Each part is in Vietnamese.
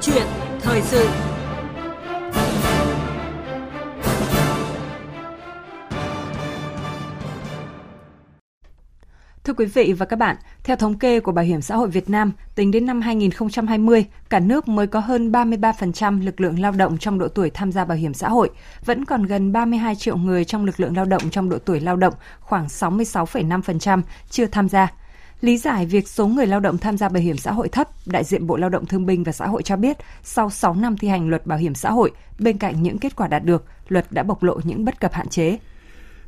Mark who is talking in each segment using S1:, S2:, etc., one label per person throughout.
S1: chuyện thời sự Thưa quý vị và các bạn, theo thống kê của Bảo hiểm xã hội Việt Nam, tính đến năm 2020, cả nước mới có hơn 33% lực lượng lao động trong độ tuổi tham gia bảo hiểm xã hội, vẫn còn gần 32 triệu người trong lực lượng lao động trong độ tuổi lao động, khoảng 66,5% chưa tham gia. Lý giải việc số người lao động tham gia bảo hiểm xã hội thấp, đại diện Bộ Lao động Thương binh và Xã hội cho biết, sau 6 năm thi hành luật bảo hiểm xã hội, bên cạnh những kết quả đạt được, luật đã bộc lộ những bất cập hạn chế.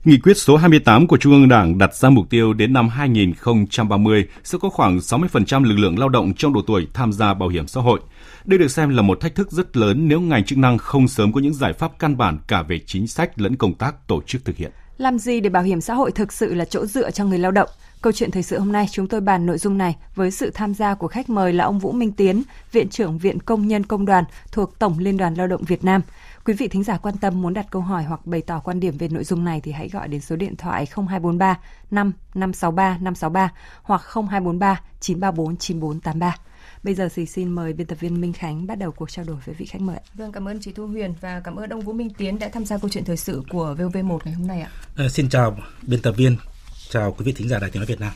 S2: Nghị quyết số 28 của Trung ương Đảng đặt ra mục tiêu đến năm 2030 sẽ có khoảng 60% lực lượng lao động trong độ tuổi tham gia bảo hiểm xã hội. Đây được xem là một thách thức rất lớn nếu ngành chức năng không sớm có những giải pháp căn bản cả về chính sách lẫn công tác tổ chức thực hiện.
S1: Làm gì để bảo hiểm xã hội thực sự là chỗ dựa cho người lao động? Câu chuyện thời sự hôm nay chúng tôi bàn nội dung này với sự tham gia của khách mời là ông Vũ Minh Tiến, Viện trưởng Viện Công nhân Công đoàn thuộc Tổng Liên đoàn Lao động Việt Nam. Quý vị thính giả quan tâm muốn đặt câu hỏi hoặc bày tỏ quan điểm về nội dung này thì hãy gọi đến số điện thoại 0243 5 563 563 hoặc 0243 934 9483. Bây giờ thì xin mời biên tập viên Minh Khánh bắt đầu cuộc trao đổi với vị khách mời.
S3: Vâng, cảm ơn chị Thu Huyền và cảm ơn ông Vũ Minh Tiến đã tham gia câu chuyện thời sự của VOV1 ngày hôm nay ạ.
S4: À, xin chào biên tập viên, chào quý vị thính giả Đài Tiếng nói Việt Nam.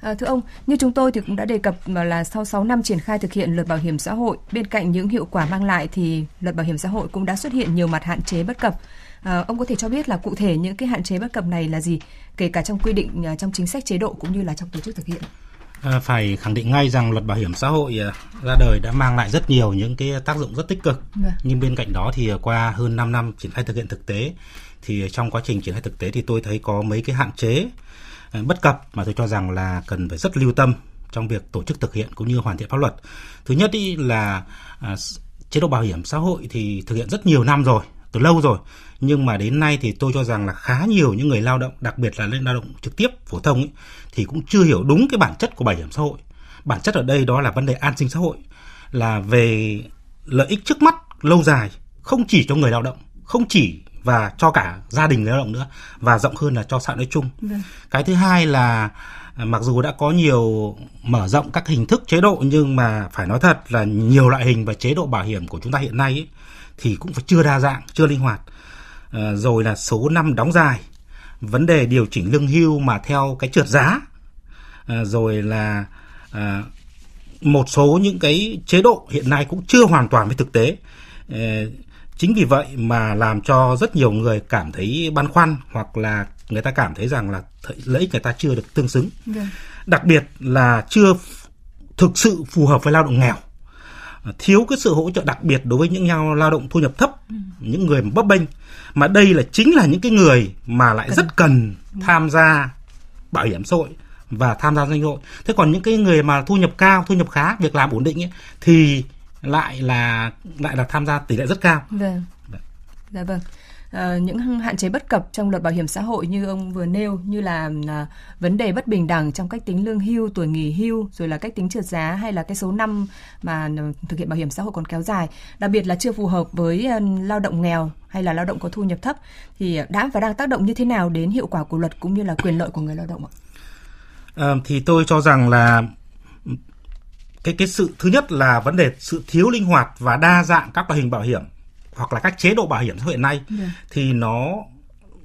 S3: À, thưa ông, như chúng tôi thì cũng đã đề cập là sau 6 năm triển khai thực hiện luật bảo hiểm xã hội, bên cạnh những hiệu quả mang lại thì luật bảo hiểm xã hội cũng đã xuất hiện nhiều mặt hạn chế bất cập. À, ông có thể cho biết là cụ thể những cái hạn chế bất cập này là gì, kể cả trong quy định à, trong chính sách chế độ cũng như là trong tổ chức thực hiện?
S4: À, phải khẳng định ngay rằng luật bảo hiểm xã hội à, ra đời đã mang lại rất nhiều những cái tác dụng rất tích cực. Vâng. Nhưng bên cạnh đó thì qua hơn 5 năm triển khai thực hiện thực tế thì trong quá trình triển khai thực tế thì tôi thấy có mấy cái hạn chế ờ, bất cập mà tôi cho rằng là cần phải rất lưu tâm trong việc tổ chức thực hiện cũng như hoàn thiện pháp luật. Thứ nhất ý là à, chế độ bảo hiểm xã hội thì thực hiện rất nhiều năm rồi, từ lâu rồi. Nhưng mà đến nay thì tôi cho rằng là khá nhiều những người lao động, đặc biệt là lên lao động trực tiếp phổ thông ý, thì cũng chưa hiểu đúng cái bản chất của bảo hiểm xã hội. Bản chất ở đây đó là vấn đề an sinh xã hội, là về lợi ích trước mắt lâu dài, không chỉ cho người lao động, không chỉ và cho cả gia đình người lao động nữa và rộng hơn là cho xã nói chung. Vâng. Cái thứ hai là à, mặc dù đã có nhiều mở rộng các hình thức chế độ nhưng mà phải nói thật là nhiều loại hình và chế độ bảo hiểm của chúng ta hiện nay ấy, thì cũng phải chưa đa dạng, chưa linh hoạt. À, rồi là số năm đóng dài, vấn đề điều chỉnh lương hưu mà theo cái trượt giá, à, rồi là à, một số những cái chế độ hiện nay cũng chưa hoàn toàn với thực tế. Chính vì vậy mà làm cho rất nhiều người cảm thấy băn khoăn hoặc là người ta cảm thấy rằng là lợi ích người ta chưa được tương xứng. Yeah. Vâng. Đặc biệt là chưa thực sự phù hợp với lao động nghèo thiếu cái sự hỗ trợ đặc biệt đối với những nhau lao động thu nhập thấp, ừ. những người bấp bênh mà đây là chính là những cái người mà lại cần. rất cần tham gia bảo hiểm xã hội và tham gia doanh hội. Thế còn những cái người mà thu nhập cao, thu nhập khá, việc làm ổn định ấy, thì lại là lại là tham gia tỷ lệ rất cao.
S3: Vâng. Dạ vâng. À, những hạn chế bất cập trong luật bảo hiểm xã hội như ông vừa nêu như là à, vấn đề bất bình đẳng trong cách tính lương hưu, tuổi nghỉ hưu, rồi là cách tính trượt giá hay là cái số năm mà ờ, thực hiện bảo hiểm xã hội còn kéo dài, đặc biệt là chưa phù hợp với à, lao động nghèo hay là lao động có thu nhập thấp thì đã và đang tác động như thế nào đến hiệu quả của luật cũng như là quyền lợi của người lao động ạ?
S4: À, thì tôi cho rằng là cái cái sự thứ nhất là vấn đề sự thiếu linh hoạt và đa dạng các loại hình bảo hiểm hoặc là các chế độ bảo hiểm xã hội hiện nay yeah. Dạ. thì nó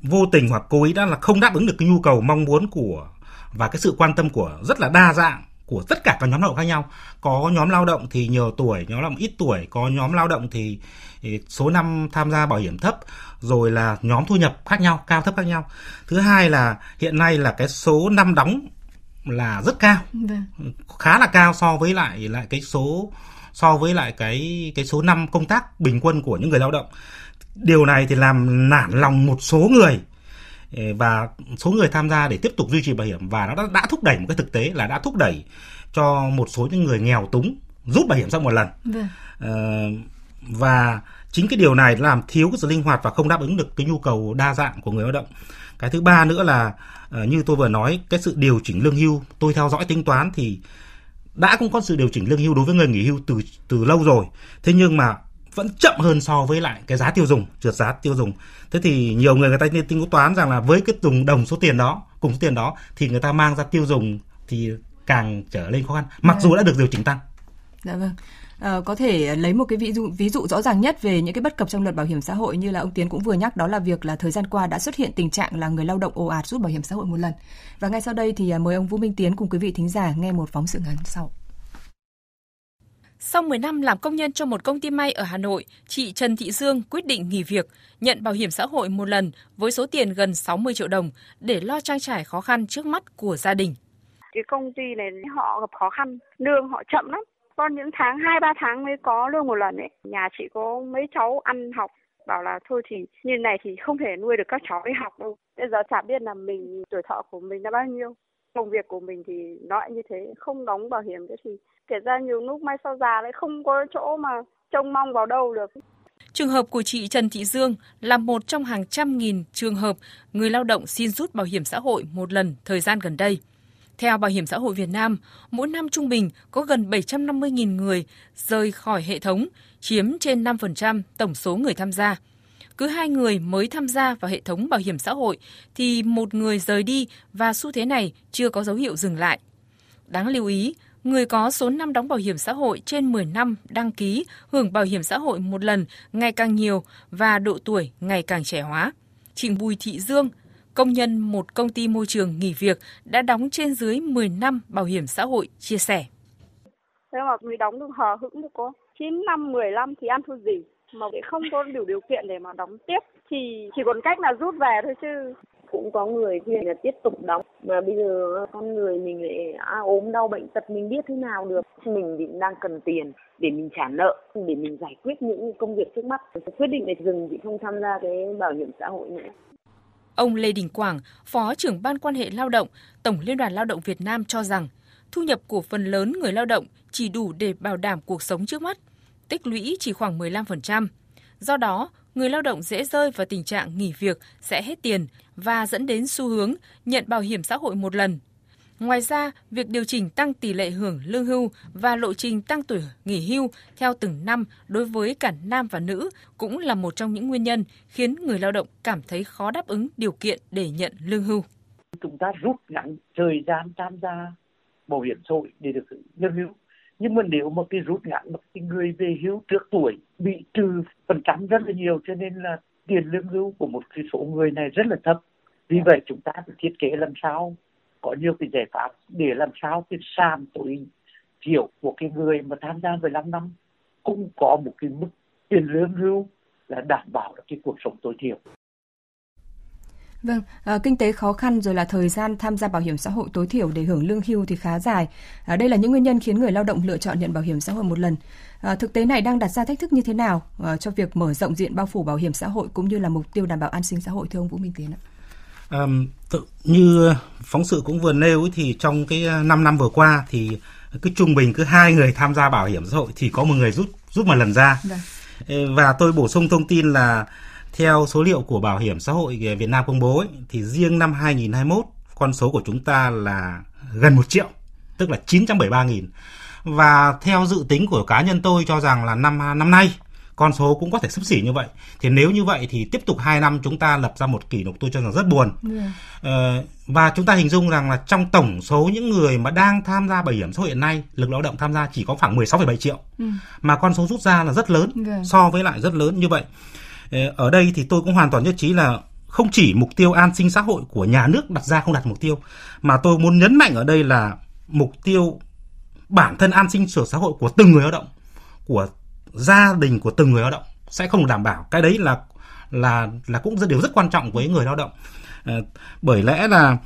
S4: vô tình hoặc cố ý đã là không đáp ứng được cái nhu cầu mong muốn của và cái sự quan tâm của rất là đa dạng của tất cả các nhóm lao động khác nhau có nhóm lao động thì nhiều tuổi nhóm lao động ít tuổi có nhóm lao động thì số năm tham gia bảo hiểm thấp rồi là nhóm thu nhập khác nhau cao thấp khác nhau thứ hai là hiện nay là cái số năm đóng là rất cao vâng. khá là cao so với lại lại cái số so với lại cái cái số năm công tác bình quân của những người lao động điều này thì làm nản lòng một số người và số người tham gia để tiếp tục duy trì bảo hiểm và nó đã, đã thúc đẩy một cái thực tế là đã thúc đẩy cho một số những người nghèo túng rút bảo hiểm sau một lần vâng. ờ, và chính cái điều này làm thiếu cái sự linh hoạt và không đáp ứng được cái nhu cầu đa dạng của người lao động cái thứ ba nữa là uh, như tôi vừa nói cái sự điều chỉnh lương hưu tôi theo dõi tính toán thì đã cũng có sự điều chỉnh lương hưu đối với người nghỉ hưu từ từ lâu rồi. Thế nhưng mà vẫn chậm hơn so với lại cái giá tiêu dùng trượt giá tiêu dùng. Thế thì nhiều người người ta nên tính toán rằng là với cái dùng đồng số tiền đó cùng số tiền đó thì người ta mang ra tiêu dùng thì càng trở lên khó khăn mặc dù đã được điều chỉnh tăng.
S3: Dạ vâng uh, có thể lấy một cái ví dụ ví dụ rõ ràng nhất về những cái bất cập trong luật bảo hiểm xã hội như là ông Tiến cũng vừa nhắc đó là việc là thời gian qua đã xuất hiện tình trạng là người lao động ồ ạt rút bảo hiểm xã hội một lần. Và ngay sau đây thì mời ông Vũ Minh Tiến cùng quý vị thính giả nghe một phóng sự ngắn sau.
S5: Sau 10 năm làm công nhân cho một công ty may ở Hà Nội, chị Trần Thị Dương quyết định nghỉ việc, nhận bảo hiểm xã hội một lần với số tiền gần 60 triệu đồng để lo trang trải khó khăn trước mắt của gia đình.
S6: Cái công ty này họ gặp khó khăn, lương họ chậm lắm con những tháng 2-3 tháng mới có lương một lần ấy. Nhà chị có mấy cháu ăn học, bảo là thôi thì như này thì không thể nuôi được các cháu đi học đâu. Bây giờ chả biết là mình tuổi thọ của mình là bao nhiêu công việc của mình thì nó lại như thế không đóng bảo hiểm thế thì kể ra nhiều lúc mai sau già lại không có chỗ mà trông mong vào đâu được
S5: Trường hợp của chị Trần Thị Dương là một trong hàng trăm nghìn trường hợp người lao động xin rút bảo hiểm xã hội một lần thời gian gần đây. Theo Bảo hiểm xã hội Việt Nam, mỗi năm trung bình có gần 750.000 người rời khỏi hệ thống, chiếm trên 5% tổng số người tham gia cứ hai người mới tham gia vào hệ thống bảo hiểm xã hội thì một người rời đi và xu thế này chưa có dấu hiệu dừng lại. Đáng lưu ý, người có số năm đóng bảo hiểm xã hội trên 10 năm đăng ký hưởng bảo hiểm xã hội một lần ngày càng nhiều và độ tuổi ngày càng trẻ hóa. Chị Bùi Thị Dương, công nhân một công ty môi trường nghỉ việc đã đóng trên dưới 10 năm bảo hiểm xã hội chia sẻ.
S6: Nếu mà mình đóng được hờ hững được có 9 năm, 10 năm thì ăn thua gì? Mà để không có đủ điều kiện để mà đóng tiếp thì chỉ còn cách là rút về thôi chứ.
S7: Cũng có người khuyên là tiếp tục đóng. Mà bây giờ con người mình lại à, ốm đau bệnh tật mình biết thế nào được. Mình thì đang cần tiền để mình trả nợ để mình giải quyết những công việc trước mắt. Quyết định để dừng chị không tham gia cái bảo hiểm xã hội nữa
S5: Ông Lê Đình Quảng, Phó trưởng Ban quan hệ lao động, Tổng Liên đoàn Lao động Việt Nam cho rằng thu nhập của phần lớn người lao động chỉ đủ để bảo đảm cuộc sống trước mắt tích lũy chỉ khoảng 15%. Do đó, người lao động dễ rơi vào tình trạng nghỉ việc sẽ hết tiền và dẫn đến xu hướng nhận bảo hiểm xã hội một lần. Ngoài ra, việc điều chỉnh tăng tỷ lệ hưởng lương hưu và lộ trình tăng tuổi nghỉ hưu theo từng năm đối với cả nam và nữ cũng là một trong những nguyên nhân khiến người lao động cảm thấy khó đáp ứng điều kiện để nhận lương hưu.
S8: Chúng ta rút ngắn thời gian tham gia bảo hiểm xã hội để được lương hưu nhưng mà nếu mà cái rút ngắn một cái người về hưu trước tuổi bị trừ phần trăm rất là nhiều cho nên là tiền lương hưu của một số người này rất là thấp vì vậy chúng ta phải thiết kế làm sao có nhiều cái giải pháp để làm sao cái sàn tối thiểu của cái người mà tham gia 15 năm cũng có một cái mức tiền lương hưu là đảm bảo được cái cuộc sống tối thiểu
S3: Vâng, à, kinh tế khó khăn rồi là thời gian tham gia bảo hiểm xã hội tối thiểu để hưởng lương hưu thì khá dài. À, đây là những nguyên nhân khiến người lao động lựa chọn nhận bảo hiểm xã hội một lần. À, thực tế này đang đặt ra thách thức như thế nào à, cho việc mở rộng diện bao phủ bảo hiểm xã hội cũng như là mục tiêu đảm bảo an sinh xã hội thưa ông Vũ Minh Tiến ạ?
S4: À, tự, như phóng sự cũng vừa nêu ấy, thì trong cái 5 năm vừa qua thì cứ trung bình cứ hai người tham gia bảo hiểm xã hội thì có một người rút rút một lần ra. Vâng. Và tôi bổ sung thông tin là theo số liệu của Bảo hiểm xã hội Việt Nam công bố ấy, thì riêng năm 2021 con số của chúng ta là gần 1 triệu, tức là 973 nghìn. Và theo dự tính của cá nhân tôi cho rằng là năm năm nay con số cũng có thể sấp xỉ như vậy. Thì nếu như vậy thì tiếp tục 2 năm chúng ta lập ra một kỷ lục tôi cho rằng rất buồn. Yeah. Ờ, và chúng ta hình dung rằng là trong tổng số những người mà đang tham gia bảo hiểm xã hội hiện nay, lực lao động tham gia chỉ có khoảng 16,7 triệu. Ừ. Mà con số rút ra là rất lớn yeah. So với lại rất lớn như vậy. Ờ, ở đây thì tôi cũng hoàn toàn nhất trí là không chỉ mục tiêu an sinh xã hội của nhà nước đặt ra không đặt mục tiêu mà tôi muốn nhấn mạnh ở đây là mục tiêu bản thân an sinh sở xã hội của từng người lao động của gia đình của từng người lao động sẽ không được đảm bảo cái đấy là là là cũng rất điều rất quan trọng với người lao động à, bởi lẽ là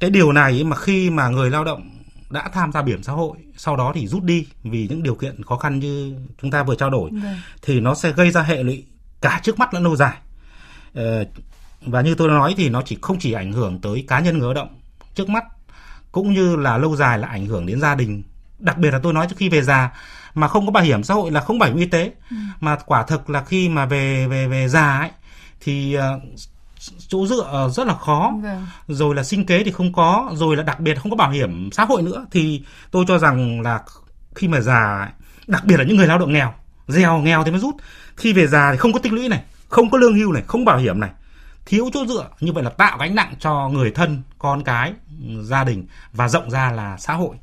S4: cái điều này mà khi mà người lao động đã tham gia bảo hiểm xã hội sau đó thì rút đi vì những điều kiện khó khăn như chúng ta vừa trao đổi Đấy. Vâng. thì nó sẽ gây ra hệ lụy cả trước mắt lẫn lâu dài ờ, và như tôi nói thì nó chỉ không chỉ ảnh hưởng tới cá nhân người lao động trước mắt cũng như là lâu dài là ảnh hưởng đến gia đình đặc biệt là tôi nói trước khi về già mà không có bảo hiểm xã hội là không bảo hiểm y tế. Ừ. mà quả thực là khi mà về về về già ấy thì uh, chỗ dựa rất là khó. Vâng. rồi là sinh kế thì không có rồi là đặc biệt không có bảo hiểm xã hội nữa thì tôi cho rằng là khi mà già đặc biệt là những người lao động nghèo gieo nghèo thì mới rút. Khi về già thì không có tích lũy này không có lương hưu này không bảo hiểm này. Thiếu chỗ dựa như vậy là tạo gánh nặng cho người thân con cái gia đình và rộng ra là xã hội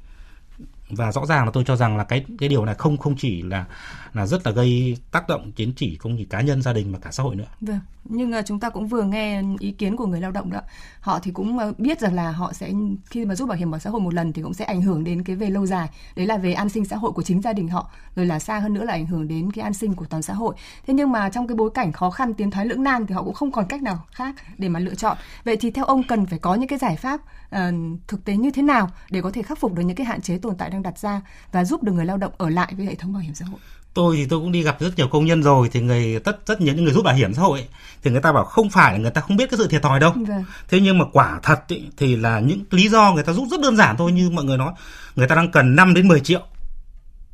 S4: và rõ ràng là tôi cho rằng là cái cái điều này không không chỉ là là rất là gây tác động đến chỉ không chỉ cá nhân gia đình mà cả xã hội nữa.
S3: Vâng, nhưng à, chúng ta cũng vừa nghe ý kiến của người lao động đó. Họ thì cũng à, biết rằng là họ sẽ khi mà rút bảo hiểm bảo xã hội một lần thì cũng sẽ ảnh hưởng đến cái về lâu dài. Đấy là về an sinh xã hội của chính gia đình họ, rồi là xa hơn nữa là ảnh hưởng đến cái an sinh của toàn xã hội. Thế nhưng mà trong cái bối cảnh khó khăn tiến thoái lưỡng nan thì họ cũng không còn cách nào khác để mà lựa chọn. Vậy thì theo ông cần phải có những cái giải pháp uh, thực tế như thế nào để có thể khắc phục được những cái hạn chế tồn tại đang đặt ra và giúp được người lao động ở lại với hệ thống bảo hiểm xã hội?
S4: Tôi thì tôi cũng đi gặp rất nhiều công nhân rồi thì người tất rất nhiều những người rút bảo hiểm xã hội ấy, thì người ta bảo không phải là người ta không biết cái sự thiệt thòi đâu vâng. thế nhưng mà quả thật ý, thì là những lý do người ta rút rất đơn giản thôi như mọi người nói người ta đang cần 5 đến 10 triệu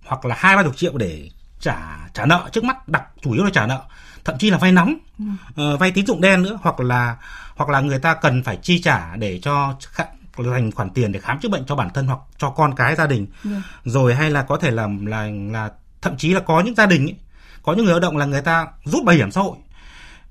S4: hoặc là hai ba chục triệu để trả trả nợ trước mắt đặt chủ yếu là trả nợ thậm chí là vay nóng ừ. uh, vay tín dụng đen nữa hoặc là hoặc là người ta cần phải chi trả để cho dành khoản tiền để khám chữa bệnh cho bản thân hoặc cho con cái gia đình yeah. Vâng. rồi hay là có thể là là là thậm chí là có những gia đình ấy, có những người lao động là người ta rút bảo hiểm xã hội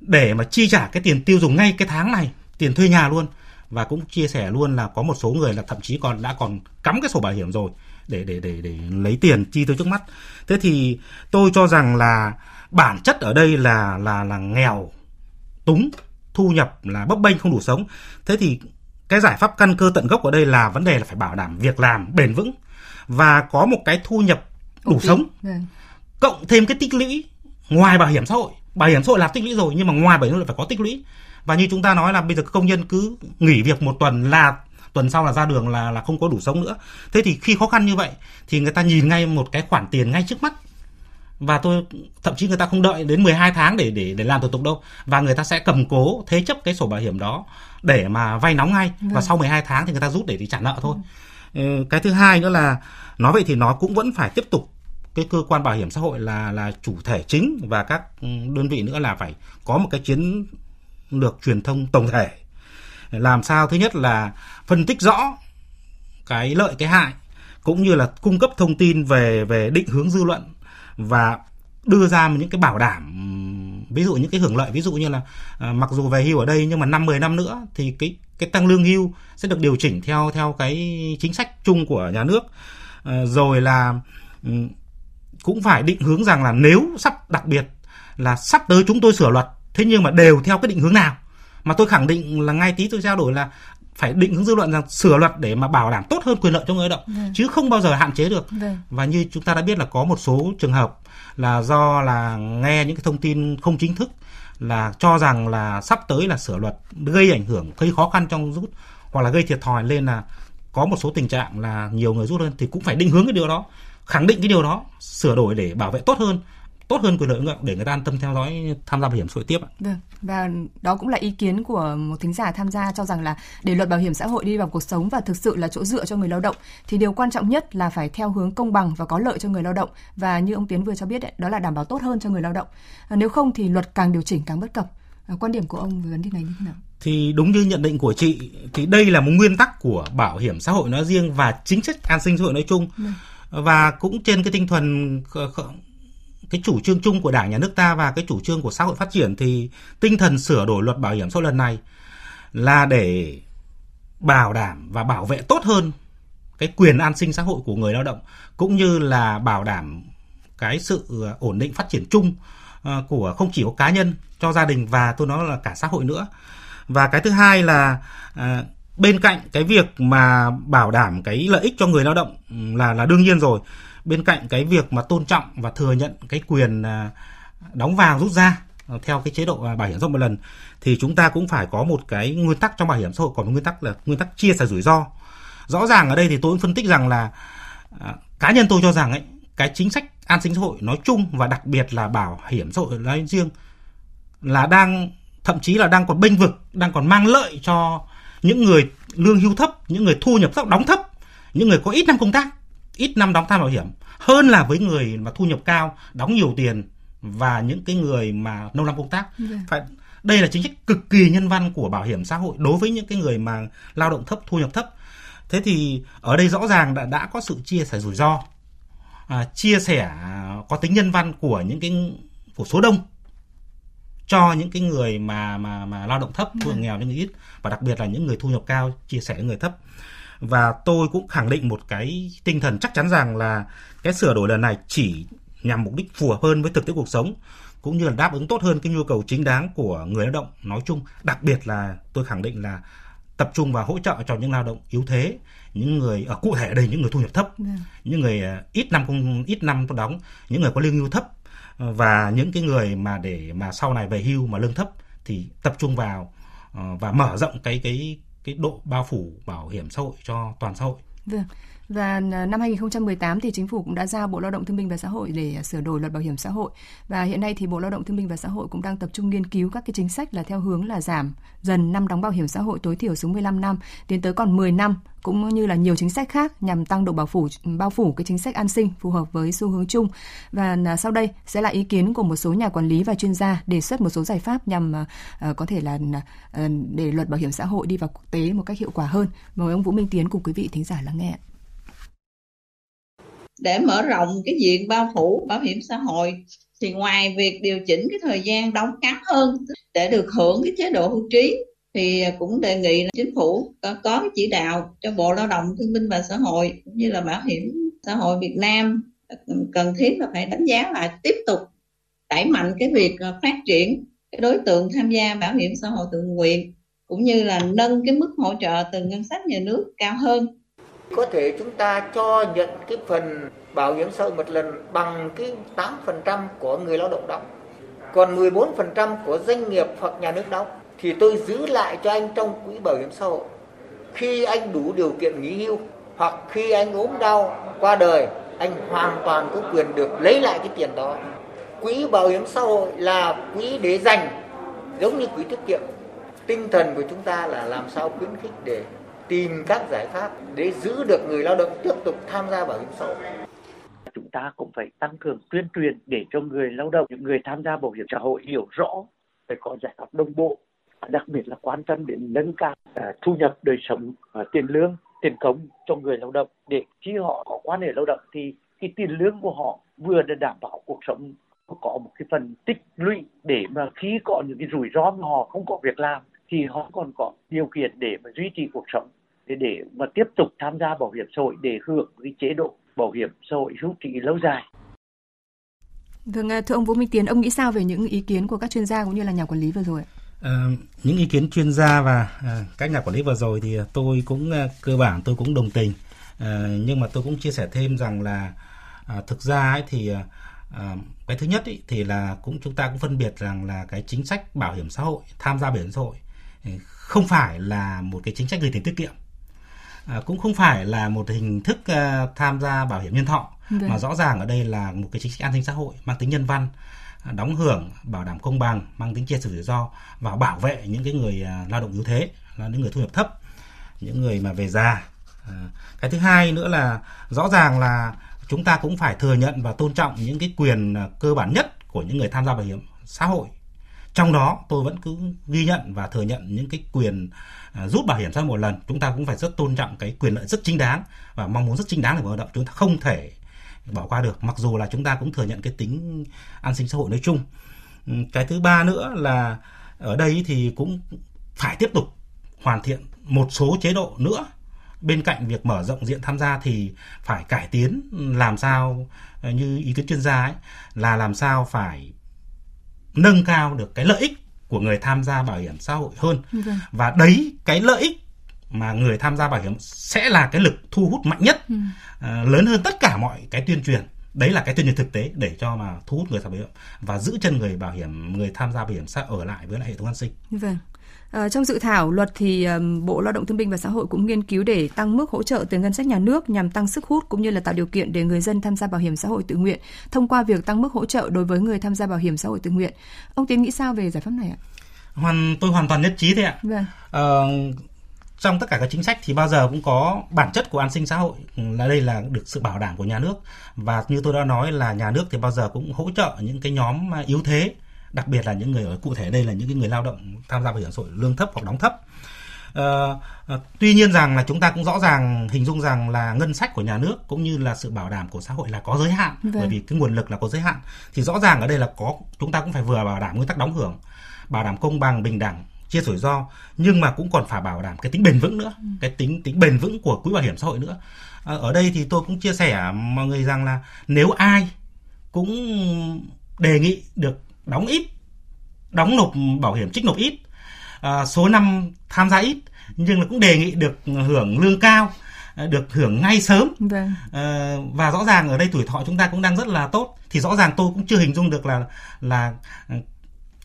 S4: để mà chi trả cái tiền tiêu dùng ngay cái tháng này tiền thuê nhà luôn. Và cũng chia sẻ luôn là có một số người là thậm chí còn đã còn cắm cái sổ bảo hiểm rồi để để để để lấy tiền chi tới trước mắt. Thế thì tôi cho rằng là bản chất ở đây là là là nghèo túng thu nhập là bấp bênh không đủ sống. Thế thì cái giải pháp căn cơ tận gốc ở đây là vấn đề là phải bảo đảm việc làm bền vững. Và có một cái thu nhập đủ sống vâng. cộng thêm cái tích lũy ngoài bảo hiểm xã hội bảo hiểm xã hội là tích lũy rồi nhưng mà ngoài bảo hiểm xã hội phải có tích lũy và như chúng ta nói là bây giờ công nhân cứ nghỉ việc một tuần là tuần sau là ra đường là là không có đủ sống nữa thế thì khi khó khăn như vậy thì người ta nhìn ngay một cái khoản tiền ngay trước mắt và tôi thậm chí người ta không đợi đến 12 tháng để để để làm thủ tục đâu và người ta sẽ cầm cố thế chấp cái sổ bảo hiểm đó để mà vay nóng ngay vâng. và sau 12 tháng thì người ta rút để đi trả nợ thôi. Ừ. Cái thứ hai nữa là nói vậy thì nó cũng vẫn phải tiếp tục. Cái cơ quan bảo hiểm xã hội là là chủ thể chính và các ừ, đơn vị nữa là phải có một cái chiến lược truyền thông tổng thể. Làm sao? Thứ nhất là phân tích rõ cái lợi cái hại cũng như là cung cấp thông tin về về định hướng dư luận và đưa ra những cái bảo đảm ừ, ví dụ những cái hưởng lợi. Ví dụ như là à, mặc dù về hưu ở đây nhưng mà năm 10 năm nữa thì cái cái tăng lương hưu sẽ được điều chỉnh theo theo cái chính sách chung của nhà nước rồi là cũng phải định hướng rằng là nếu sắp đặc biệt là sắp tới chúng tôi sửa luật thế nhưng mà đều theo cái định hướng nào mà tôi khẳng định là ngay tí tôi trao đổi là phải định hướng dư luận rằng sửa luật để mà bảo đảm tốt hơn quyền lợi cho người lao động vâng. chứ không bao giờ hạn chế được vâng. và như chúng ta đã biết là có một số trường hợp là do là nghe những cái thông tin không chính thức là cho rằng là sắp tới là sửa luật gây ảnh hưởng gây khó khăn trong rút hoặc là gây thiệt thòi lên là có một số tình trạng là nhiều người rút hơn thì cũng phải định hướng cái điều đó khẳng định cái điều đó sửa đổi để bảo vệ tốt hơn tốt hơn quyền lợi người để người ta an tâm theo dõi tham gia bảo hiểm xã hội tiếp
S3: Vâng. Và đó cũng là ý kiến của một thính giả tham gia cho rằng là để luật bảo hiểm xã hội đi vào cuộc sống và thực sự là chỗ dựa cho người lao động thì điều quan trọng nhất là phải theo hướng công bằng và có lợi cho người lao động và như ông Tiến vừa cho biết đấy, đó là đảm bảo tốt hơn cho người lao động. Ờ, nếu không thì luật càng điều chỉnh càng bất cập. À, quan điểm của ông về vấn đề này như thế nào?
S4: thì đúng như nhận định của chị thì đây là một nguyên tắc của bảo hiểm xã hội nói riêng và chính sách an sinh xã hội nói chung. Ừ và cũng trên cái tinh thần cái chủ trương chung của Đảng nhà nước ta và cái chủ trương của xã hội phát triển thì tinh thần sửa đổi luật bảo hiểm xã hội lần này là để bảo đảm và bảo vệ tốt hơn cái quyền an sinh xã hội của người lao động cũng như là bảo đảm cái sự ổn định phát triển chung ờ, Ờ, của không chỉ có cá nhân cho gia đình và tôi nói là cả xã hội nữa. Và cái thứ hai là à, bên cạnh cái việc mà bảo đảm cái lợi ích cho người lao động ừ, là là đương nhiên rồi bên cạnh cái việc mà tôn trọng và thừa nhận cái quyền à, đóng vào rút ra theo cái chế độ à, bảo hiểm xã hội một lần thì chúng ta cũng phải có một cái nguyên tắc trong bảo hiểm xã hội còn một nguyên tắc là nguyên tắc chia sẻ rủi ro. Rõ ràng ở đây thì tôi cũng phân tích rằng là à, cá nhân tôi cho rằng ấy cái chính sách an sinh xã hội nói chung và đặc biệt là bảo hiểm xã hội nói riêng là đang thậm chí là đang còn bênh vực đang còn mang lợi cho những người lương hưu thấp những người thu nhập thấp đóng thấp những người có ít năm công tác ít năm đóng tham bảo hiểm hơn là với người mà thu nhập cao đóng nhiều tiền và những cái người mà lâu năm công tác yeah. Dạ. phải đây là chính sách cực kỳ nhân văn của bảo hiểm xã hội đối với những cái người mà lao động thấp thu nhập thấp thế thì ở đây rõ ràng đã đã có sự chia sẻ rủi ro à, chia sẻ có tính nhân văn của những cái của số đông cho những cái người mà mà mà lao động thấp, yeah. Dạ. nghèo những người ít và đặc biệt là những người thu nhập cao chia sẻ với người thấp và tôi cũng khẳng định một cái tinh thần chắc chắn rằng là cái sửa đổi lần này chỉ nhằm mục đích phù hợp hơn với thực tiễn cuộc sống cũng như là đáp ứng tốt hơn cái nhu cầu chính đáng của người lao động nói chung đặc biệt là tôi khẳng định là tập trung vào hỗ trợ cho những lao động yếu thế những người ở cụ thể ở đây những người thu nhập thấp yeah. Vâng. những người à, ít năm không ít năm có đóng những người có lương hưu thấp và những cái người mà để mà sau này về hưu mà lương thấp thì tập trung vào ờ, và mở rộng cái cái cái độ bao phủ bảo hiểm xã hội cho toàn xã hội.
S3: Vâng. Và à, năm 2018 thì chính phủ cũng đã giao Bộ Lao động Thương binh và Xã hội để à, sửa đổi luật bảo hiểm xã hội. Và hiện nay thì Bộ Lao động Thương binh và Xã hội cũng đang tập trung nghiên cứu các cái chính sách là theo hướng là giảm dần năm đóng bảo hiểm xã hội tối thiểu xuống 15 năm, tiến tới còn 10 năm cũng như là nhiều chính sách khác nhằm tăng độ bảo phủ bao phủ cái chính sách an sinh phù hợp với xu hướng chung. Và à, sau đây sẽ là ý kiến của một số nhà quản lý và chuyên gia đề xuất một số giải pháp nhằm uh, có thể là uh, để luật bảo hiểm xã hội đi vào quốc tế một cách hiệu quả hơn. Mời ông Vũ Minh Tiến cùng quý vị thính giả lắng nghe
S9: để mở rộng cái diện bao phủ bảo hiểm xã hội thì ngoài việc điều chỉnh cái thời gian đóng ngắn hơn để được hưởng cái chế độ hưu trí thì cũng đề nghị là chính phủ có, có cái chỉ đạo cho Bộ Lao động Thương binh và Xã hội cũng như là Bảo hiểm xã hội Việt Nam cần thiết là phải đánh giá lại tiếp tục đẩy mạnh cái việc ờ, phát triển cái đối tượng tham gia bảo hiểm xã hội tự nguyện cũng như là nâng cái mức hỗ trợ từ ngân sách nhà nước cao hơn
S10: có thể chúng ta cho nhận cái phần bảo hiểm xã hội một lần bằng cái 8% của người lao động đóng. Còn 14% của doanh nghiệp hoặc nhà nước đóng thì tôi giữ lại cho anh trong quỹ bảo hiểm xã hội. Khi anh đủ điều kiện nghỉ hưu hoặc khi anh ốm đau qua đời, anh hoàn toàn có quyền được lấy lại cái tiền đó. Quỹ bảo hiểm xã hội là quỹ để dành giống như quỹ tiết kiệm. Tinh thần của chúng ta là làm sao khuyến khích để tìm các giải pháp để giữ được người lao động tiếp tục tham gia bảo hiểm xã hội.
S8: Chúng ta cũng phải tăng cường tuyên truyền để cho người lao động những người tham gia bảo hiểm xã hội hiểu rõ phải có giải pháp đồng bộ đặc biệt là quan tâm đến nâng cao uh, thu nhập đời sống uh, tiền lương tiền công cho người lao động. Để khi họ có quan hệ lao động thì cái tiền lương của họ vừa để đảm bảo cuộc sống có một cái phần tích lũy để mà khi có những cái rủi ro mà họ không có việc làm thì họ còn có điều kiện để mà duy trì cuộc sống để để mà tiếp tục tham gia bảo hiểm xã hội để hưởng cái chế độ bảo hiểm xã hội hưu trí lâu dài.
S3: Vâng, thưa ông Vũ Minh Tiến, ông nghĩ sao về những ý kiến của các chuyên gia cũng như là nhà quản lý vừa rồi?
S4: À, những ý kiến chuyên gia và à, các nhà quản lý vừa rồi thì tôi cũng à, cơ bản tôi cũng đồng tình, à, nhưng mà tôi cũng chia sẻ thêm rằng là à, thực ra ấy thì à, cái thứ nhất ý, thì là cũng chúng ta cũng phân biệt rằng là cái chính sách bảo hiểm xã hội tham gia bảo hiểm xã hội không phải là một cái chính sách gửi tiền tiết kiệm à, cũng không phải là một hình thức uh, tham gia bảo hiểm nhân thọ Được. Vâng. mà rõ ràng ở đây là một cái chính sách an sinh xã hội mang tính nhân văn à, đóng hưởng bảo đảm công bằng mang tính chia sẻ rủi ro và bảo vệ những cái người uh, lao động yếu thế là những người thu nhập thấp những người mà về già à, cái thứ hai nữa là rõ ràng là chúng ta cũng phải thừa nhận và tôn trọng những cái quyền cơ bản nhất của những người tham gia bảo hiểm xã hội trong đó tôi vẫn cứ ghi nhận và thừa nhận những cái quyền à, rút bảo hiểm xã hội một lần. Chúng ta cũng phải rất tôn trọng cái quyền lợi rất chính đáng và mong muốn rất chính đáng của người lao động. Chúng ta không thể bỏ qua được mặc dù là chúng ta cũng thừa nhận cái tính an sinh xã hội nói chung. Ừ, cái thứ ba nữa là ở đây thì cũng phải tiếp tục hoàn thiện một số chế độ nữa. Bên cạnh việc mở rộng diện tham gia thì phải cải tiến làm sao à, như ý kiến chuyên gia ấy là làm sao phải nâng cao được cái lợi ích của người tham gia bảo hiểm xã hội hơn vâng. và đấy cái lợi ích mà người tham gia bảo hiểm sẽ là cái lực thu hút mạnh nhất ừ. uh, lớn hơn tất cả mọi cái tuyên truyền đấy là cái tuyên truyền thực tế để cho mà thu hút người tham gia bảo hiểm và giữ chân người bảo hiểm người tham gia bảo hiểm xã ở lại với lại hệ thống an sinh.
S3: Vâng. À, trong dự thảo luật thì um, Bộ Lao động Thương binh và Xã hội cũng nghiên cứu để tăng mức hỗ trợ từ ngân sách nhà nước nhằm tăng sức hút cũng như là tạo điều kiện để người dân tham gia bảo hiểm xã hội tự nguyện thông qua việc tăng mức hỗ trợ đối với người tham gia bảo hiểm xã hội tự nguyện. Ông Tiến nghĩ sao về giải pháp này ạ?
S4: Hoàn tôi hoàn toàn nhất trí thế ạ. Vâng. À, trong tất cả các chính sách thì bao giờ cũng có bản chất của an sinh xã hội là đây là được sự bảo đảm của nhà nước và như tôi đã nói là nhà nước thì bao giờ cũng hỗ trợ những cái nhóm yếu thế đặc biệt là những người ở cụ thể đây là những cái người lao động tham gia bảo hiểm xã hội lương thấp hoặc đóng thấp Uh, tuy nhiên rằng là chúng ta cũng rõ ràng hình dung rằng là ngân sách của nhà nước cũng như là sự bảo đảm của xã hội là có giới hạn vâng. bởi vì cái nguồn lực là có giới hạn thì rõ ràng ở đây là có chúng ta cũng phải vừa bảo đảm nguyên tắc đóng hưởng bảo đảm công bằng bình đẳng chia rủi ro nhưng mà cũng còn phải bảo đảm cái tính bền vững nữa, ừ. cái tính tính bền vững của quỹ bảo hiểm xã hội nữa. À, ở đây thì tôi cũng chia sẻ mọi người rằng là nếu ai cũng đề nghị được đóng ít, đóng nộp bảo hiểm trích nộp ít, à, số năm tham gia ít nhưng là cũng đề nghị được hưởng lương cao à, được hưởng ngay sớm vâng. à, và rõ ràng ở đây tuổi thọ chúng ta cũng đang rất là tốt thì rõ ràng tôi cũng chưa hình dung được là là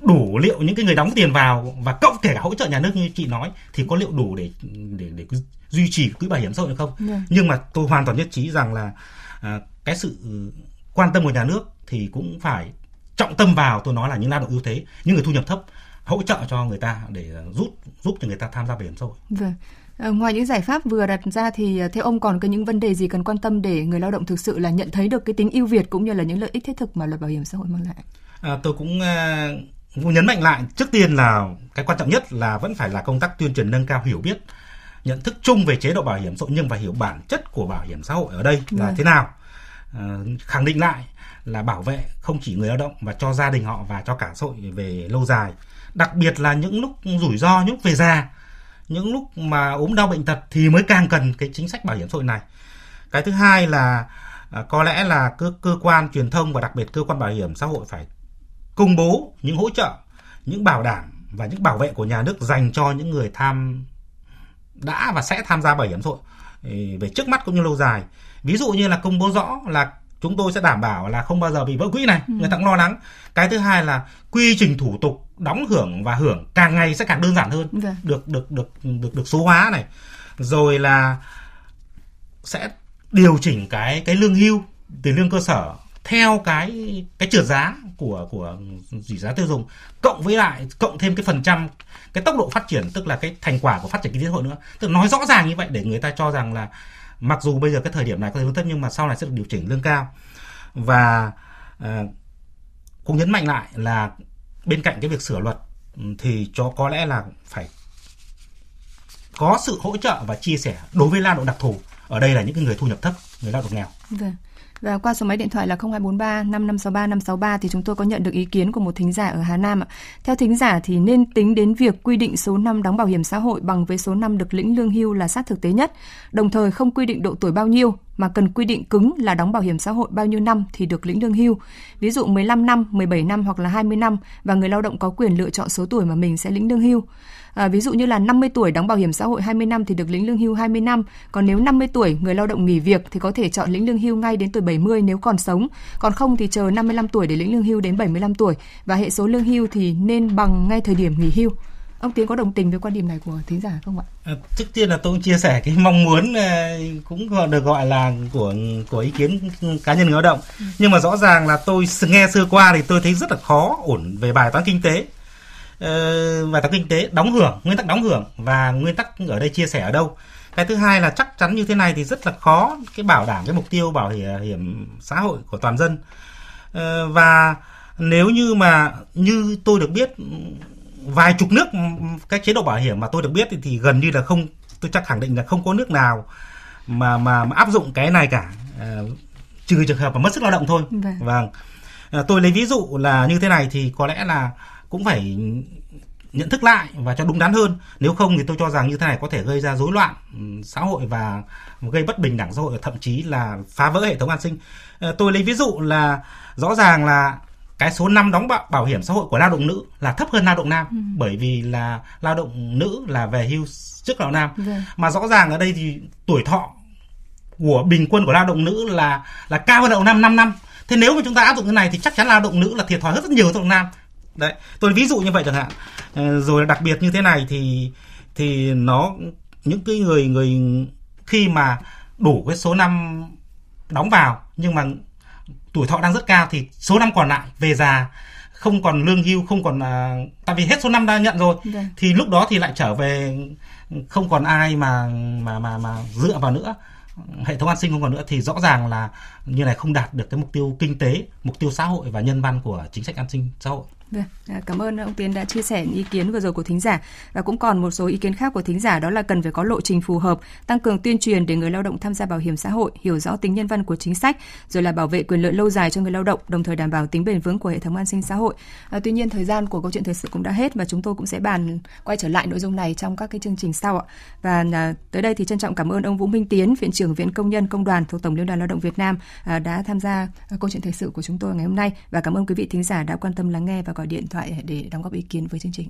S4: đủ liệu những cái người đóng tiền vào và cộng kể cả hỗ trợ nhà nước như chị nói thì có liệu đủ để để để duy trì quỹ bảo hiểm xã hội không yeah. Vâng. nhưng mà tôi hoàn toàn nhất trí rằng là à, cái sự quan tâm của nhà nước thì cũng phải trọng tâm vào tôi nói là những lao động ưu thế những người thu nhập thấp hỗ trợ cho người ta để giúp giúp cho người ta tham gia bảo hiểm xã hội.
S3: Vâng. À, ngoài những giải pháp vừa đặt ra thì à, theo ông còn có những vấn đề gì cần quan tâm để người lao động thực sự là nhận thấy được cái tính ưu việt cũng như là những lợi ích thiết thực mà luật bảo hiểm xã hội mang lại?
S4: À, tôi cũng muốn nhấn mạnh lại trước tiên là cái quan trọng nhất là vẫn phải là công tác tuyên truyền nâng cao hiểu biết nhận thức chung về chế độ bảo hiểm xã hội nhưng phải hiểu bản chất của bảo hiểm xã hội ở đây là vâng. thế nào à, khẳng định lại là bảo vệ không chỉ người lao động mà cho gia đình họ và cho cả xã hội về lâu dài. Đặc biệt là những lúc rủi ro, những lúc về già, những lúc mà ốm đau bệnh tật thì mới càng cần cái chính sách bảo hiểm xã hội này. Cái thứ hai là à, có lẽ là cơ cơ quan truyền thông và đặc biệt cơ quan bảo hiểm xã hội phải công bố những hỗ trợ, những bảo đảm và những bảo vệ của nhà nước dành cho những người tham, đã và sẽ tham gia bảo hiểm xã hội về trước mắt cũng như lâu dài. Ví dụ như là công bố rõ là chúng tôi sẽ đảm bảo là không bao giờ bị vỡ quỹ này. Ừ. người ta cũng lo lắng. Cái thứ hai là quy trình thủ tục đóng hưởng và hưởng càng ngày sẽ càng đơn giản hơn. Vâng. được được được được được số hóa này. Rồi là sẽ điều chỉnh cái cái lương hưu tiền lương cơ sở theo cái cái trượt giá của của chỉ giá tiêu dùng cộng với lại cộng thêm cái phần trăm cái tốc độ phát triển tức là cái thành quả của phát triển kinh tế xã hội nữa. Tức nói rõ ràng như vậy để người ta cho rằng là mặc dù bây giờ cái thời điểm này có thể lương thấp nhưng mà sau này sẽ được điều chỉnh lương cao và uh, cũng nhấn mạnh lại là bên cạnh cái việc sửa luật ừ, thì cho có lẽ là phải có sự hỗ trợ và chia sẻ đối với lao động đặc thù ở đây là những người thu nhập thấp người lao động nghèo.
S3: Vâng. Và qua số máy điện thoại là 0243 5563 563 thì chúng tôi có nhận được ý kiến của một thính giả ở Hà Nam ạ. Theo thính giả thì nên tính đến việc quy định số năm đóng bảo hiểm xã hội bằng với số năm được lĩnh lương hưu là sát thực tế nhất, đồng thời không quy định độ tuổi bao nhiêu mà cần quy định cứng là đóng bảo hiểm xã hội bao nhiêu năm thì được lĩnh lương hưu. Ví dụ 15 năm, 17 năm hoặc là 20 năm và người lao động có quyền lựa chọn số tuổi mà mình sẽ lĩnh lương hưu. À, ví dụ như là 50 tuổi đóng bảo hiểm xã hội 20 năm thì được lĩnh lương hưu 20 năm, còn nếu 50 tuổi người lao động nghỉ việc thì có thể chọn lĩnh lương hưu ngay đến tuổi 70 nếu còn sống, còn không thì chờ 55 tuổi để lĩnh lương hưu đến 75 tuổi và hệ số lương hưu thì nên bằng ngay thời điểm nghỉ hưu. Ông Tiến có đồng tình với quan điểm này của thính giả không ạ?
S4: À, trước tiên là tôi cũng chia sẻ cái mong muốn ờ, cũng được gọi là của của ý kiến cá nhân người lao động. Ừ. Nhưng mà rõ ràng là tôi nghe sơ qua thì tôi thấy rất là khó ổn về bài toán kinh tế. Ờ, bài toán kinh tế đóng hưởng, nguyên tắc đóng hưởng và nguyên tắc ở đây chia sẻ ở đâu. Cái thứ hai là chắc chắn như thế này thì rất là khó cái bảo đảm cái mục tiêu bảo hiểm xã hội của toàn dân. Ờ, và nếu như mà như tôi được biết vài chục nước các chế độ bảo hiểm mà tôi được biết thì, thì gần như là không tôi chắc khẳng định là không có nước nào mà mà, mà áp dụng cái này cả à, trừ trường hợp mà mất sức lao động thôi vâng, vâng. À, tôi lấy ví dụ là như thế này thì có lẽ là cũng phải nhận thức lại và cho đúng đắn hơn nếu không thì tôi cho rằng như thế này có thể gây ra rối loạn xã hội và gây bất bình đẳng xã hội thậm chí là phá vỡ hệ thống an sinh à, tôi lấy ví dụ là rõ ràng là cái số năm đóng bảo, bảo hiểm xã hội của lao động nữ là thấp hơn lao động nam ừ. bởi vì là lao động nữ là về hưu trước lao động nam. Vâng. mà rõ ràng ở đây thì tuổi thọ của bình quân của lao động nữ là là cao hơn lao động nam 5 năm thế nếu mà chúng ta áp dụng cái này thì chắc chắn lao động nữ là thiệt thòi rất nhiều lao động nam đấy tôi ví dụ như vậy chẳng hạn ờ, rồi đặc biệt như thế này thì thì nó những cái người người khi mà đủ cái số năm đóng vào nhưng mà tuổi thọ đang rất cao thì số năm còn lại về già không còn lương hưu không còn à, tại vì hết số năm đã nhận rồi Được. Vâng. thì lúc đó thì lại trở về không còn ai mà mà mà mà dựa vào nữa hệ thống an sinh không còn nữa thì rõ ràng là như này không đạt được cái mục tiêu kinh tế, mục tiêu xã hội và nhân văn của chính sách an sinh xã hội.
S3: Vâng, à, cảm ơn ông Tiến đã chia sẻ những ý kiến vừa rồi của thính giả và cũng còn một số ý kiến khác của thính giả đó là cần phải có lộ trình phù hợp, tăng cường tuyên truyền để người lao động tham gia bảo hiểm xã hội, hiểu rõ tính nhân văn của chính sách, rồi là bảo vệ quyền lợi lâu dài cho người lao động, đồng thời đảm bảo tính bền vững của hệ thống an sinh xã hội. À, tuy nhiên thời gian của câu chuyện thời sự cũng đã hết và chúng tôi cũng sẽ bàn quay trở lại nội dung này trong các cái chương trình sau ạ. Và à, tới đây thì trân trọng cảm ơn ông Vũ Minh Tiến, viện trưởng Viện Công nhân Công đoàn thuộc Tổng Liên đoàn Lao động Việt Nam à, đã tham gia à, câu chuyện thời sự của chúng tôi ngày hôm nay và cảm ơn quý vị thính giả đã quan tâm lắng nghe và gọi điện thoại để đóng góp ý kiến với chương trình.